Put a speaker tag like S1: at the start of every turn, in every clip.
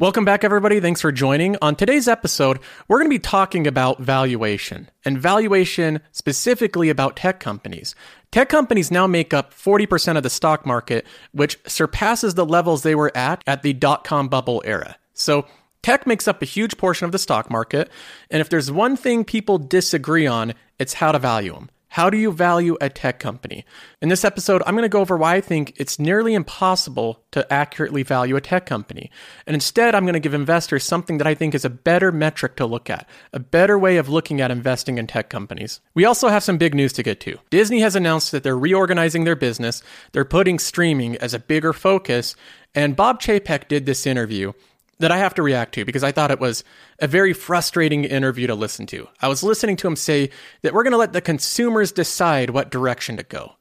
S1: Welcome back, everybody. Thanks for joining. On today's episode, we're going to be talking about valuation and valuation specifically about tech companies. Tech companies now make up 40% of the stock market, which surpasses the levels they were at at the dot com bubble era. So, tech makes up a huge portion of the stock market. And if there's one thing people disagree on, it's how to value them. How do you value a tech company? In this episode, I'm going to go over why I think it's nearly impossible to accurately value a tech company. And instead, I'm going to give investors something that I think is a better metric to look at, a better way of looking at investing in tech companies. We also have some big news to get to. Disney has announced that they're reorganizing their business, they're putting streaming as a bigger focus, and Bob Chapek did this interview that I have to react to because I thought it was a very frustrating interview to listen to. I was listening to him say that we're going to let the consumers decide what direction to go.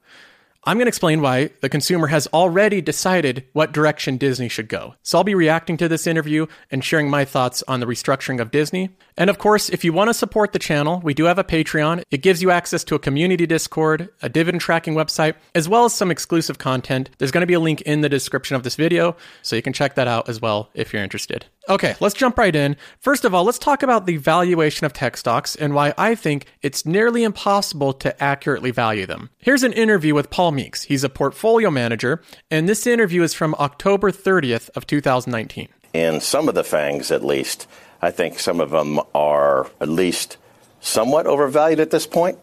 S1: I'm going to explain why the consumer has already decided what direction Disney should go. So I'll be reacting to this interview and sharing my thoughts on the restructuring of Disney. And of course, if you want to support the channel, we do have a Patreon. It gives you access to a community Discord, a dividend tracking website, as well as some exclusive content. There's going to be a link in the description of this video, so you can check that out as well if you're interested. Okay, let's jump right in. First of all, let's talk about the valuation of tech stocks and why I think it's nearly impossible to accurately value them. Here's an interview with Paul Meeks. He's a portfolio manager, and this interview is from October 30th of 2019.
S2: In some of the fangs, at least, I think some of them are at least somewhat overvalued at this point.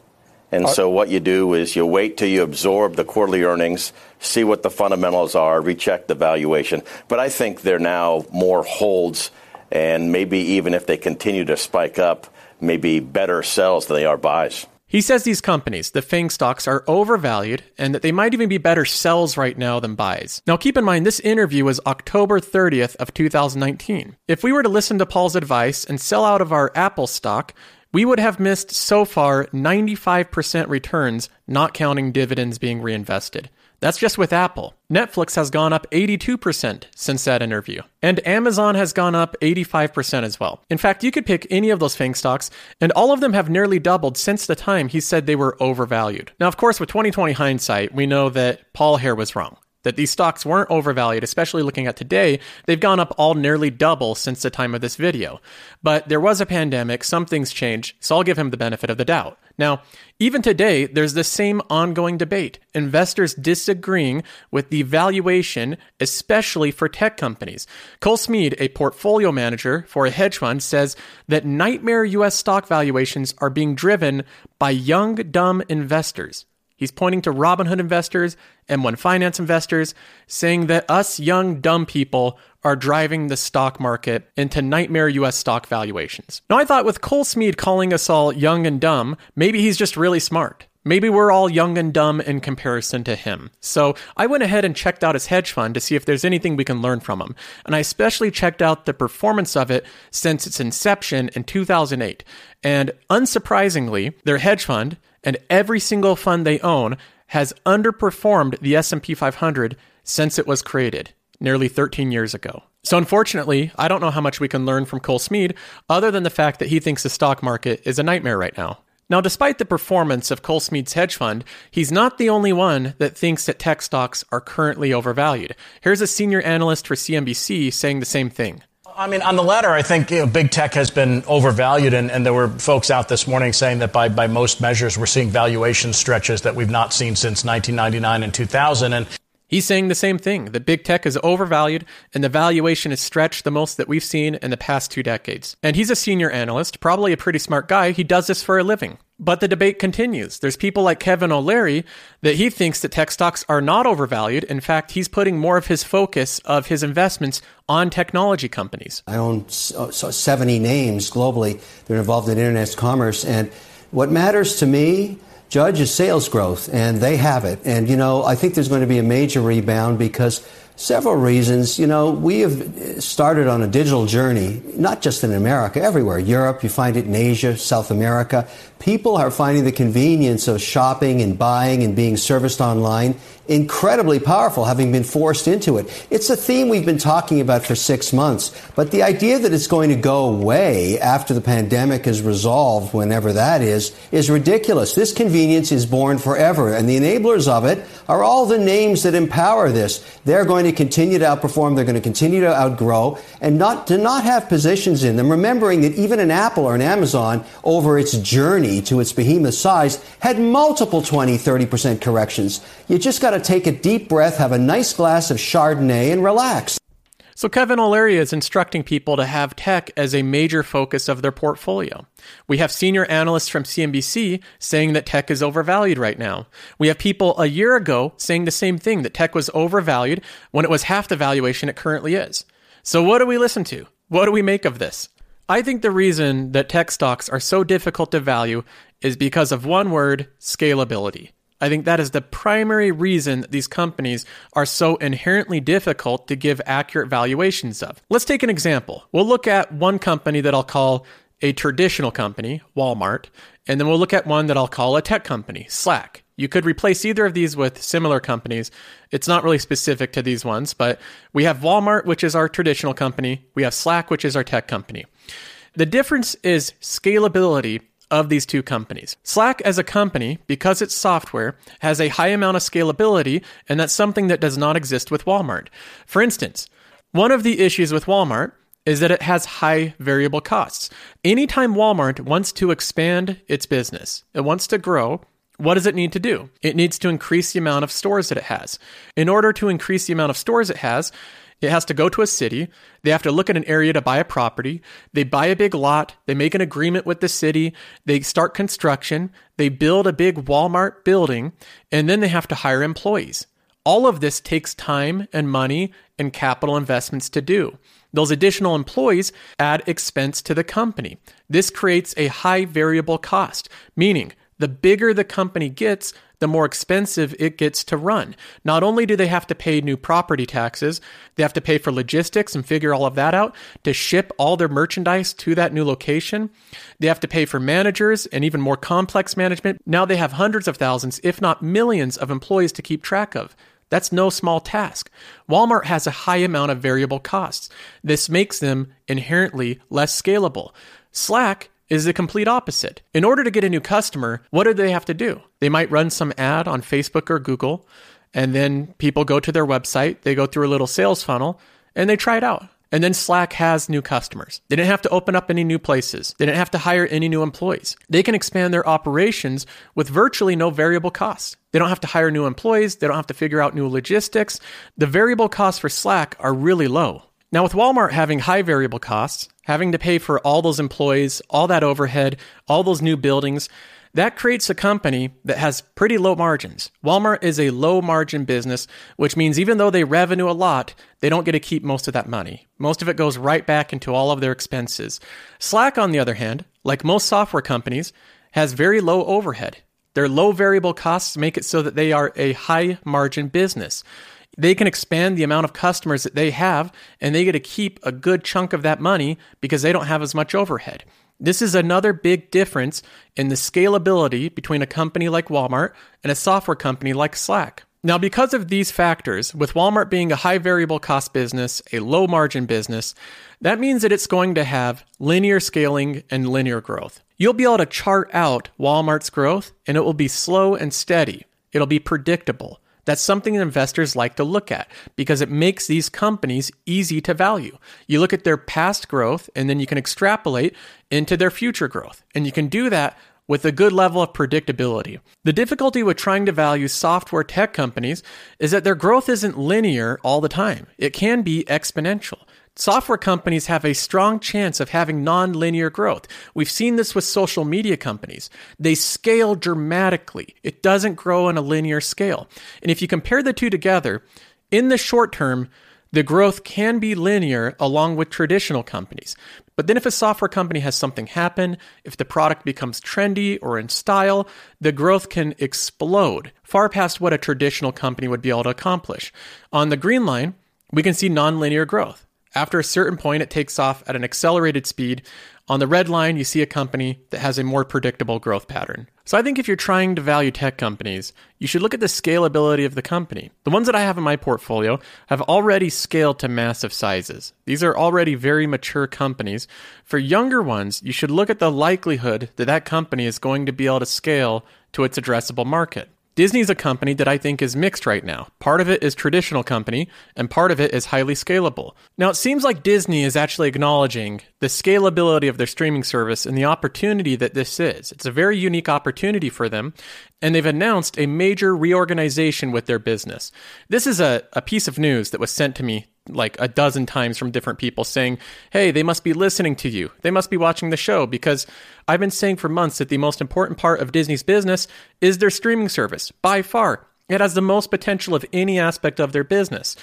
S2: And so what you do is you wait till you absorb the quarterly earnings, see what the fundamentals are, recheck the valuation. But I think they're now more holds, and maybe even if they continue to spike up, maybe better sells than they are buys.
S1: He says these companies, the FANG stocks, are overvalued and that they might even be better sells right now than buys. Now keep in mind this interview was October 30th of 2019. If we were to listen to Paul's advice and sell out of our Apple stock, we would have missed so far 95% returns, not counting dividends being reinvested. That's just with Apple. Netflix has gone up 82% since that interview. And Amazon has gone up 85% as well. In fact, you could pick any of those FANG stocks, and all of them have nearly doubled since the time he said they were overvalued. Now, of course, with 2020 hindsight, we know that Paul here was wrong that these stocks weren't overvalued, especially looking at today. They've gone up all nearly double since the time of this video. But there was a pandemic, some things changed, so I'll give him the benefit of the doubt. Now, even today, there's the same ongoing debate. Investors disagreeing with the valuation, especially for tech companies. Cole Smead, a portfolio manager for a hedge fund, says that nightmare US stock valuations are being driven by young, dumb investors. He's pointing to Robinhood investors, M1 Finance investors, saying that us young, dumb people are driving the stock market into nightmare US stock valuations. Now, I thought with Cole Smead calling us all young and dumb, maybe he's just really smart. Maybe we're all young and dumb in comparison to him. So I went ahead and checked out his hedge fund to see if there's anything we can learn from him. And I especially checked out the performance of it since its inception in 2008. And unsurprisingly, their hedge fund and every single fund they own has underperformed the S&P 500 since it was created nearly 13 years ago. So unfortunately, I don't know how much we can learn from Cole Smead other than the fact that he thinks the stock market is a nightmare right now. Now, despite the performance of Cole Smead's hedge fund, he's not the only one that thinks that tech stocks are currently overvalued. Here's a senior analyst for CNBC saying the same thing.
S3: I mean, on the latter, I think you know, big tech has been overvalued, and, and, there were folks out this morning saying that by, by most measures, we're seeing valuation stretches that we've not seen since 1999 and 2000. And
S1: He's saying the same thing that big tech is overvalued and the valuation is stretched the most that we've seen in the past two decades. And he's a senior analyst, probably a pretty smart guy. He does this for a living. But the debate continues. There's people like Kevin O'Leary that he thinks that tech stocks are not overvalued. In fact, he's putting more of his focus of his investments on technology companies.
S4: I own uh, 70 names globally that are involved in internet commerce. And what matters to me Judge is sales growth, and they have it. And, you know, I think there's going to be a major rebound because Several reasons. You know, we have started on a digital journey, not just in America, everywhere. Europe, you find it in Asia, South America. People are finding the convenience of shopping and buying and being serviced online incredibly powerful, having been forced into it. It's a theme we've been talking about for six months, but the idea that it's going to go away after the pandemic is resolved, whenever that is, is ridiculous. This convenience is born forever, and the enablers of it are all the names that empower this. They're going to continue to outperform, they're going to continue to outgrow, and not to not have positions in them, remembering that even an Apple or an Amazon, over its journey to its behemoth size, had multiple 20, 30% corrections. You just got to take a deep breath, have a nice glass of Chardonnay, and relax.
S1: So, Kevin O'Leary is instructing people to have tech as a major focus of their portfolio. We have senior analysts from CNBC saying that tech is overvalued right now. We have people a year ago saying the same thing that tech was overvalued when it was half the valuation it currently is. So, what do we listen to? What do we make of this? I think the reason that tech stocks are so difficult to value is because of one word scalability. I think that is the primary reason these companies are so inherently difficult to give accurate valuations of. Let's take an example. We'll look at one company that I'll call a traditional company, Walmart, and then we'll look at one that I'll call a tech company, Slack. You could replace either of these with similar companies. It's not really specific to these ones, but we have Walmart, which is our traditional company. We have Slack, which is our tech company. The difference is scalability of these two companies. Slack as a company, because it's software, has a high amount of scalability, and that's something that does not exist with Walmart. For instance, one of the issues with Walmart is that it has high variable costs. Anytime Walmart wants to expand its business, it wants to grow, what does it need to do? It needs to increase the amount of stores that it has. In order to increase the amount of stores it has, it has to go to a city. They have to look at an area to buy a property. They buy a big lot. They make an agreement with the city. They start construction. They build a big Walmart building. And then they have to hire employees. All of this takes time and money and capital investments to do. Those additional employees add expense to the company. This creates a high variable cost, meaning the bigger the company gets, the more expensive it gets to run. Not only do they have to pay new property taxes, they have to pay for logistics and figure all of that out to ship all their merchandise to that new location. They have to pay for managers and even more complex management. Now they have hundreds of thousands, if not millions, of employees to keep track of. That's no small task. Walmart has a high amount of variable costs. This makes them inherently less scalable. Slack is the complete opposite. In order to get a new customer, what do they have to do? They might run some ad on Facebook or Google, and then people go to their website, they go through a little sales funnel, and they try it out. And then Slack has new customers. They didn't have to open up any new places. They didn't have to hire any new employees. They can expand their operations with virtually no variable costs. They don't have to hire new employees. They don't have to figure out new logistics. The variable costs for Slack are really low. Now, with Walmart having high variable costs, having to pay for all those employees, all that overhead, all those new buildings, that creates a company that has pretty low margins. Walmart is a low margin business, which means even though they revenue a lot, they don't get to keep most of that money. Most of it goes right back into all of their expenses. Slack, on the other hand, like most software companies, has very low overhead. Their low variable costs make it so that they are a high margin business they can expand the amount of customers that they have and they get to keep a good chunk of that money because they don't have as much overhead. This is another big difference in the scalability between a company like Walmart and a software company like Slack. Now, because of these factors, with Walmart being a high variable cost business, a low margin business, that means that it's going to have linear scaling and linear growth. You'll be able to chart out Walmart's growth and it will be slow and steady. It'll be predictable. That's something investors like to look at because it makes these companies easy to value. You look at their past growth and then you can extrapolate into their future growth. And you can do that with a good level of predictability. The difficulty with trying to value software tech companies is that their growth isn't linear all the time. It can be exponential. Software companies have a strong chance of having nonlinear growth. We've seen this with social media companies. They scale dramatically. It doesn't grow on a linear scale. And if you compare the two together, in the short term, the growth can be linear along with traditional companies. But then if a software company has something happen, if the product becomes trendy or in style, the growth can explode far past what a traditional company would be able to accomplish. On the green line, we can see nonlinear growth. After a certain point, it takes off at an accelerated speed. On the red line, you see a company that has a more predictable growth pattern. So I think if you're trying to value tech companies, you should look at the scalability of the company. The ones that I have in my portfolio have already scaled to massive sizes. These are already very mature companies. For younger ones, you should look at the likelihood that that company is going to be able to scale to its addressable market. Disney's a company that I think is mixed right now. Part of it is traditional company, and part of it is highly scalable. Now, it seems like Disney is actually acknowledging the scalability of their streaming service and the opportunity that this is. It's a very unique opportunity for them, and they've announced a major reorganization with their business. This is a, a piece of news that was sent to me like a dozen times from different people saying, hey, they must be listening to you. They must be watching the show because I've been saying for months that the most important part of Disney's business is their streaming service, by far. It has the most potential of any aspect of their business.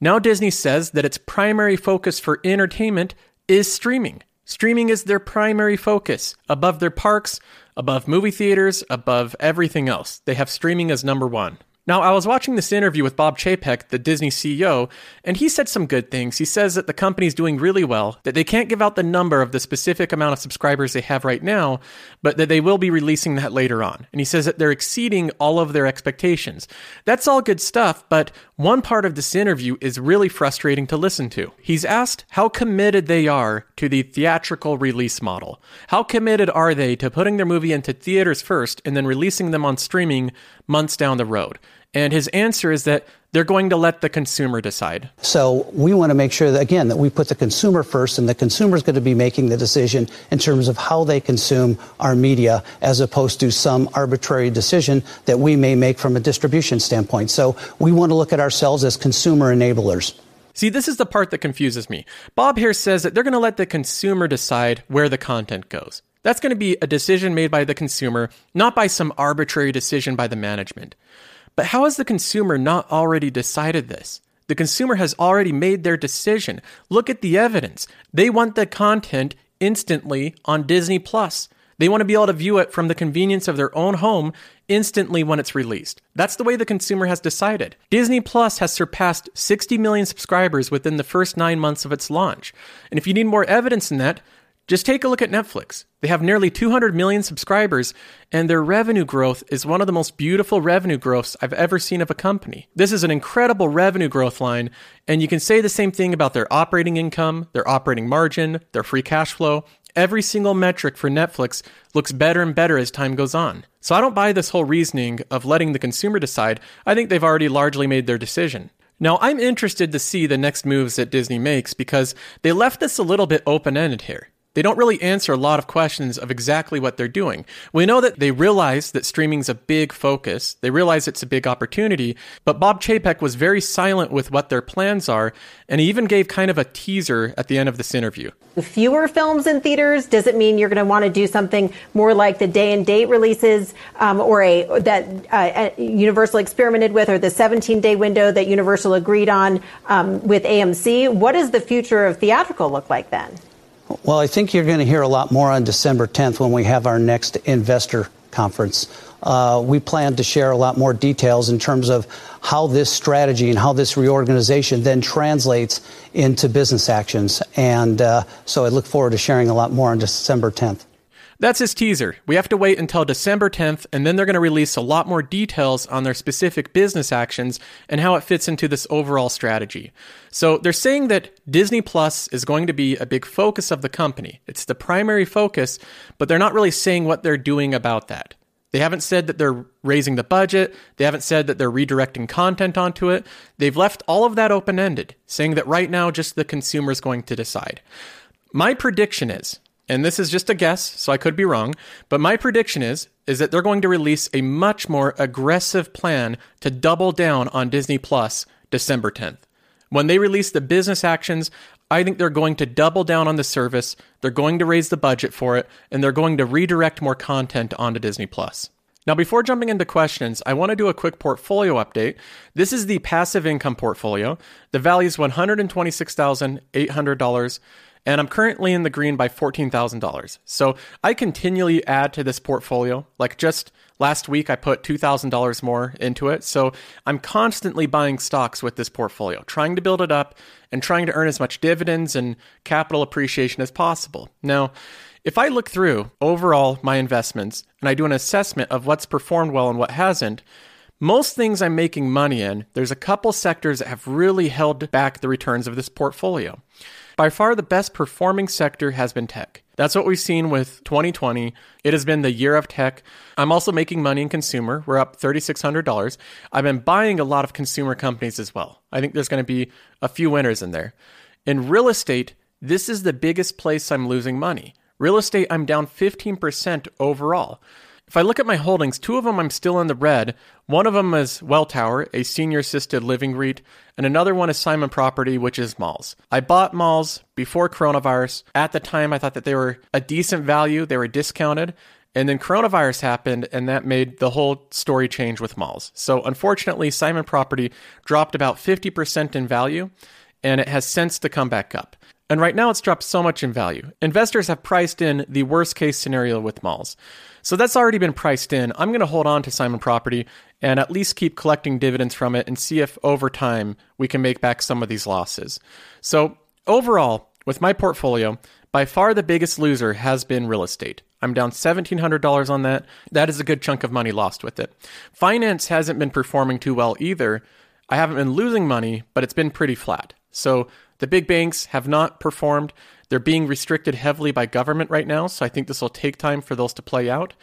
S1: Now, Disney says that its primary focus for entertainment is streaming. Streaming is their primary focus, above their parks, above movie theaters, above everything else. They have streaming as number one. Now, I was watching this interview with Bob Chapek, the Disney CEO, and he said some good things. He says that the company's doing really well, that they can't give out the number of the specific amount of subscribers they have right now, but that they will be releasing that later on. And he says that they're exceeding all of their expectations. That's all good stuff, but one part of this interview is really frustrating to listen to. He's asked how committed they are to the theatrical release model. How committed are they to putting their movie into theaters first and then releasing them on streaming months down the road? And his answer is that they're going to let the consumer decide.
S5: So we want to make sure that, again, that we put the consumer first and the consumer is going to be making the decision in terms of how they consume our media as opposed to some arbitrary decision that we may make from a distribution standpoint. So we want to look at ourselves as consumer enablers.
S1: See, this is the part that confuses me. Bob here says that they're going to let the consumer decide where the content goes. That's going to be a decision made by the consumer, not by some arbitrary decision by the management. But how has the consumer not already decided this? The consumer has already made their decision. Look at the evidence. They want the content instantly on Disney Plus. They want to be able to view it from the convenience of their own home instantly when it's released. That's the way the consumer has decided. Disney Plus has surpassed 60 million subscribers within the first nine months of its launch. And if you need more evidence than that, just take a look at Netflix. They have nearly 200 million subscribers, and their revenue growth is one of the most beautiful revenue growths I've ever seen of a company. This is an incredible revenue growth line, and you can say the same thing about their operating income, their operating margin, their free cash flow. Every single metric for Netflix looks better and better as time goes on. So I don't buy this whole reasoning of letting the consumer decide. I think they've already largely made their decision. Now, I'm interested to see the next moves that Disney makes because they left this a little bit open ended here. They don't really answer a lot of questions of exactly what they're doing. We know that they realize that streaming's a big focus. They realize it's a big opportunity, but Bob Chapek was very silent with what their plans are, and he even gave kind of a teaser at the end of this interview.
S6: Fewer films in theaters does it mean you're going to want to do something more like the day and date releases, um, or a that uh, Universal experimented with, or the 17 day window that Universal agreed on um, with AMC? What does the future of theatrical look like then?
S5: Well, I think you're going to hear a lot more on December 10th when we have our next investor conference. Uh, we plan to share a lot more details in terms of how this strategy and how this reorganization then translates into business actions. And uh, so I look forward to sharing a lot more on December 10th.
S1: That's his teaser. We have to wait until December 10th, and then they're going to release a lot more details on their specific business actions and how it fits into this overall strategy. So they're saying that Disney Plus is going to be a big focus of the company. It's the primary focus, but they're not really saying what they're doing about that. They haven't said that they're raising the budget. They haven't said that they're redirecting content onto it. They've left all of that open ended, saying that right now just the consumer is going to decide. My prediction is and this is just a guess, so I could be wrong, but my prediction is is that they're going to release a much more aggressive plan to double down on Disney Plus December 10th. When they release the business actions, I think they're going to double down on the service, they're going to raise the budget for it, and they're going to redirect more content onto Disney Plus. Now, before jumping into questions, I want to do a quick portfolio update. This is the passive income portfolio. The value is $126,800 and I'm currently in the green by $14,000. So I continually add to this portfolio. Like just last week, I put $2,000 more into it. So I'm constantly buying stocks with this portfolio, trying to build it up and trying to earn as much dividends and capital appreciation as possible. Now, if I look through overall my investments and I do an assessment of what's performed well and what hasn't, most things I'm making money in, there's a couple sectors that have really held back the returns of this portfolio. By far, the best performing sector has been tech. That's what we've seen with 2020. It has been the year of tech. I'm also making money in consumer. We're up $3,600. I've been buying a lot of consumer companies as well. I think there's going to be a few winners in there. In real estate, this is the biggest place I'm losing money. Real estate, I'm down 15% overall. If I look at my holdings, two of them I'm still in the red. One of them is Welltower, a senior assisted living REIT, and another one is Simon Property, which is malls. I bought malls before coronavirus. At the time, I thought that they were a decent value, they were discounted. And then coronavirus happened, and that made the whole story change with malls. So, unfortunately, Simon Property dropped about 50% in value, and it has since to come back up. And right now, it's dropped so much in value. Investors have priced in the worst case scenario with malls. So that's already been priced in. I'm going to hold on to Simon Property and at least keep collecting dividends from it and see if over time we can make back some of these losses. So, overall, with my portfolio, by far the biggest loser has been real estate. I'm down $1,700 on that. That is a good chunk of money lost with it. Finance hasn't been performing too well either. I haven't been losing money, but it's been pretty flat. So the big banks have not performed. They're being restricted heavily by government right now, so I think this will take time for those to play out.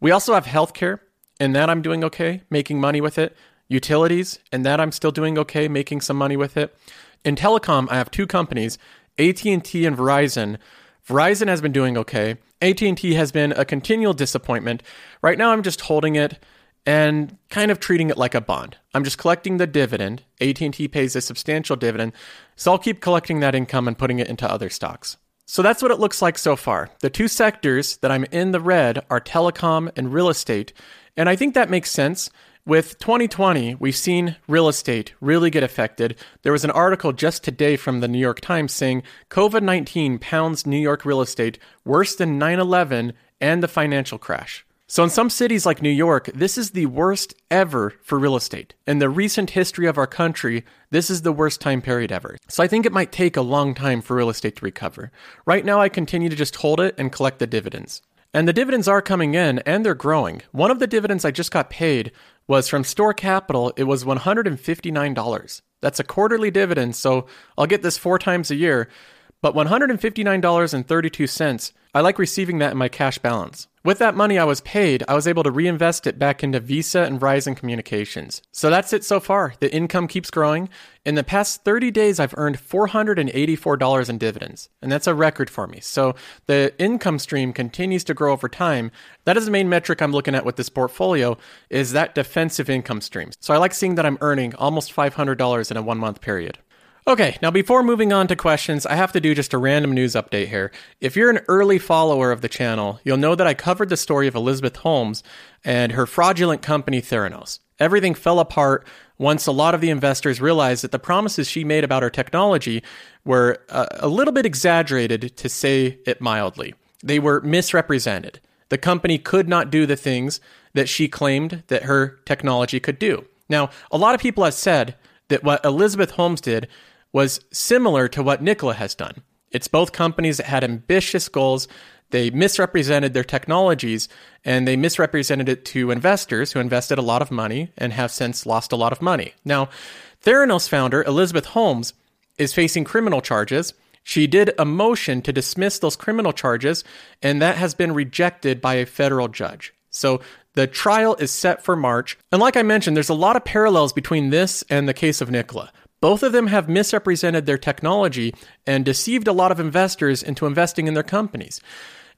S1: We also have healthcare, and that I'm doing okay, making money with it. Utilities, and that I'm still doing okay, making some money with it. In telecom, I have two companies, AT&T and Verizon. Verizon has been doing okay. AT&T has been a continual disappointment. Right now I'm just holding it and kind of treating it like a bond. I'm just collecting the dividend. AT&T pays a substantial dividend, so I'll keep collecting that income and putting it into other stocks. So that's what it looks like so far. The two sectors that I'm in the red are telecom and real estate, and I think that makes sense. With 2020, we've seen real estate really get affected. There was an article just today from the New York Times saying COVID 19 pounds New York real estate worse than 9 11 and the financial crash. So, in some cities like New York, this is the worst ever for real estate. In the recent history of our country, this is the worst time period ever. So, I think it might take a long time for real estate to recover. Right now, I continue to just hold it and collect the dividends. And the dividends are coming in and they're growing. One of the dividends I just got paid was from Store Capital. It was $159. That's a quarterly dividend, so I'll get this four times a year. But $159.32, I like receiving that in my cash balance. With that money I was paid, I was able to reinvest it back into Visa and Verizon Communications. So that's it so far. The income keeps growing. In the past 30 days, I've earned $484 in dividends, and that's a record for me. So the income stream continues to grow over time. That is the main metric I'm looking at with this portfolio is that defensive income stream. So I like seeing that I'm earning almost $500 in a one month period. Okay, now before moving on to questions, I have to do just a random news update here. If you're an early follower of the channel, you'll know that I covered the story of Elizabeth Holmes and her fraudulent company Theranos. Everything fell apart once a lot of the investors realized that the promises she made about her technology were a, a little bit exaggerated, to say it mildly. They were misrepresented. The company could not do the things that she claimed that her technology could do. Now, a lot of people have said that what Elizabeth Holmes did was similar to what Nikola has done. It's both companies that had ambitious goals. They misrepresented their technologies and they misrepresented it to investors who invested a lot of money and have since lost a lot of money. Now, Theranos founder Elizabeth Holmes is facing criminal charges. She did a motion to dismiss those criminal charges, and that has been rejected by a federal judge. So the trial is set for March. And like I mentioned, there's a lot of parallels between this and the case of Nikola. Both of them have misrepresented their technology and deceived a lot of investors into investing in their companies.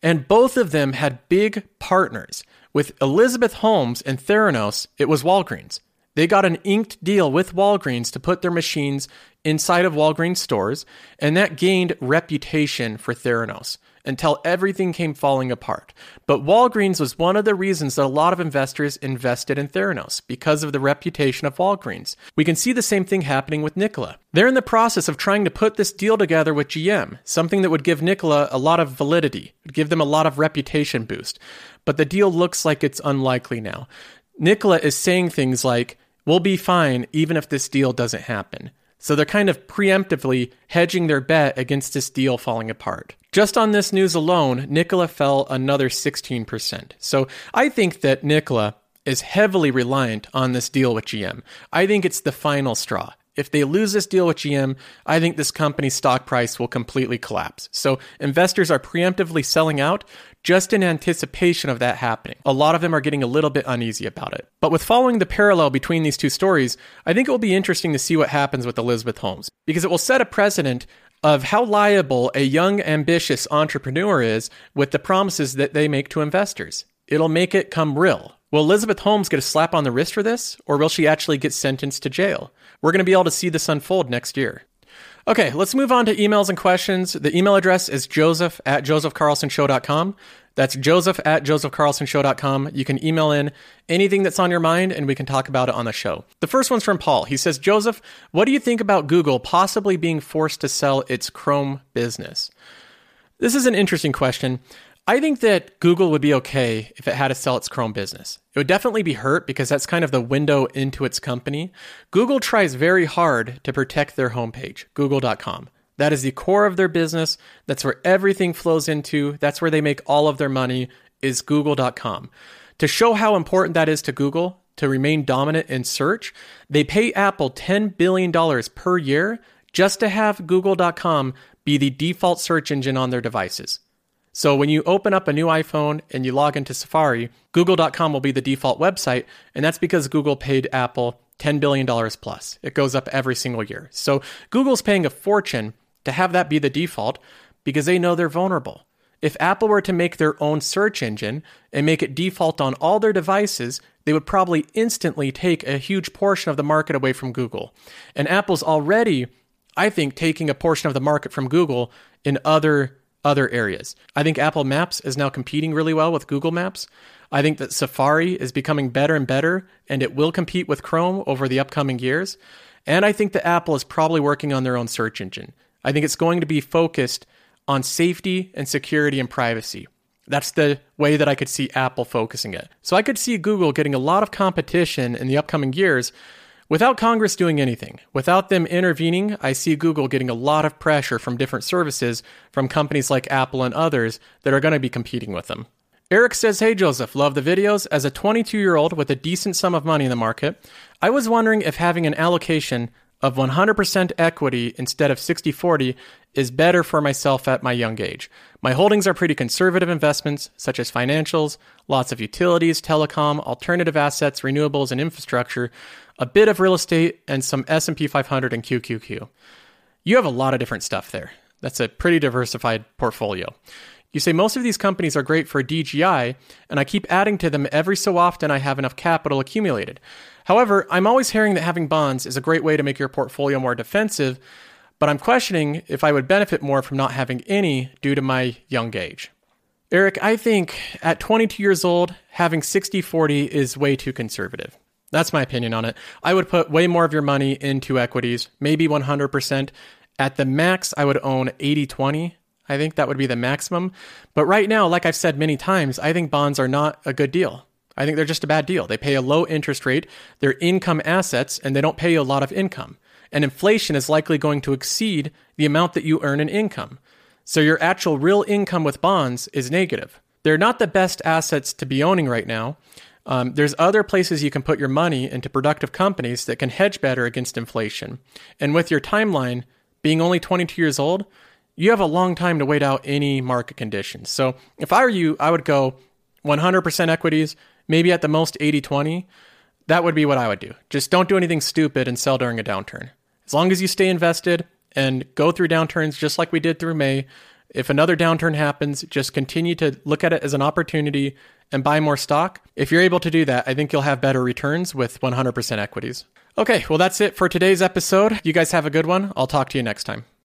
S1: And both of them had big partners. With Elizabeth Holmes and Theranos, it was Walgreens. They got an inked deal with Walgreens to put their machines inside of Walgreens stores, and that gained reputation for Theranos until everything came falling apart. But Walgreens was one of the reasons that a lot of investors invested in Theranos because of the reputation of Walgreens. We can see the same thing happening with Nikola. They're in the process of trying to put this deal together with GM, something that would give Nikola a lot of validity, give them a lot of reputation boost. But the deal looks like it's unlikely now. Nikola is saying things like, We'll be fine even if this deal doesn't happen. So they're kind of preemptively hedging their bet against this deal falling apart. Just on this news alone, Nikola fell another 16%. So I think that Nikola is heavily reliant on this deal with GM. I think it's the final straw. If they lose this deal with GM, I think this company's stock price will completely collapse. So investors are preemptively selling out just in anticipation of that happening. A lot of them are getting a little bit uneasy about it. But with following the parallel between these two stories, I think it will be interesting to see what happens with Elizabeth Holmes because it will set a precedent of how liable a young, ambitious entrepreneur is with the promises that they make to investors. It'll make it come real. Will Elizabeth Holmes get a slap on the wrist for this, or will she actually get sentenced to jail? We're going to be able to see this unfold next year. Okay, let's move on to emails and questions. The email address is joseph at josephcarlsonshow.com. That's joseph at josephcarlsonshow.com. You can email in anything that's on your mind and we can talk about it on the show. The first one's from Paul. He says, Joseph, what do you think about Google possibly being forced to sell its Chrome business? This is an interesting question. I think that Google would be okay if it had to sell its Chrome business. It would definitely be hurt because that's kind of the window into its company. Google tries very hard to protect their homepage, google.com. That is the core of their business. That's where everything flows into. That's where they make all of their money is google.com. To show how important that is to Google to remain dominant in search, they pay Apple $10 billion per year just to have google.com be the default search engine on their devices. So when you open up a new iPhone and you log into Safari, google.com will be the default website, and that's because Google paid Apple $10 billion plus. It goes up every single year. So Google's paying a fortune to have that be the default because they know they're vulnerable. If Apple were to make their own search engine and make it default on all their devices, they would probably instantly take a huge portion of the market away from Google. And Apple's already, I think, taking a portion of the market from Google in other other areas. I think Apple Maps is now competing really well with Google Maps. I think that Safari is becoming better and better, and it will compete with Chrome over the upcoming years. And I think that Apple is probably working on their own search engine. I think it's going to be focused on safety and security and privacy. That's the way that I could see Apple focusing it. So I could see Google getting a lot of competition in the upcoming years Without Congress doing anything, without them intervening, I see Google getting a lot of pressure from different services from companies like Apple and others that are going to be competing with them. Eric says, Hey Joseph, love the videos. As a 22 year old with a decent sum of money in the market, I was wondering if having an allocation of 100% equity instead of 60 40 is better for myself at my young age. My holdings are pretty conservative investments, such as financials, lots of utilities, telecom, alternative assets, renewables, and infrastructure, a bit of real estate, and some S&P 500 and QQQ. You have a lot of different stuff there. That's a pretty diversified portfolio. You say most of these companies are great for DGI, and I keep adding to them every so often I have enough capital accumulated. However, I'm always hearing that having bonds is a great way to make your portfolio more defensive, but I'm questioning if I would benefit more from not having any due to my young age. Eric, I think at 22 years old, having 60 40 is way too conservative. That's my opinion on it. I would put way more of your money into equities, maybe 100%. At the max, I would own 80 20. I think that would be the maximum. But right now, like I've said many times, I think bonds are not a good deal. I think they're just a bad deal. They pay a low interest rate, they're income assets, and they don't pay you a lot of income. And inflation is likely going to exceed the amount that you earn in income. So your actual real income with bonds is negative. They're not the best assets to be owning right now. Um, there's other places you can put your money into productive companies that can hedge better against inflation. And with your timeline being only 22 years old, you have a long time to wait out any market conditions. So if I were you, I would go 100% equities, maybe at the most 80 20. That would be what I would do. Just don't do anything stupid and sell during a downturn. As long as you stay invested and go through downturns just like we did through May, if another downturn happens, just continue to look at it as an opportunity and buy more stock. If you're able to do that, I think you'll have better returns with 100% equities. Okay, well, that's it for today's episode. You guys have a good one. I'll talk to you next time.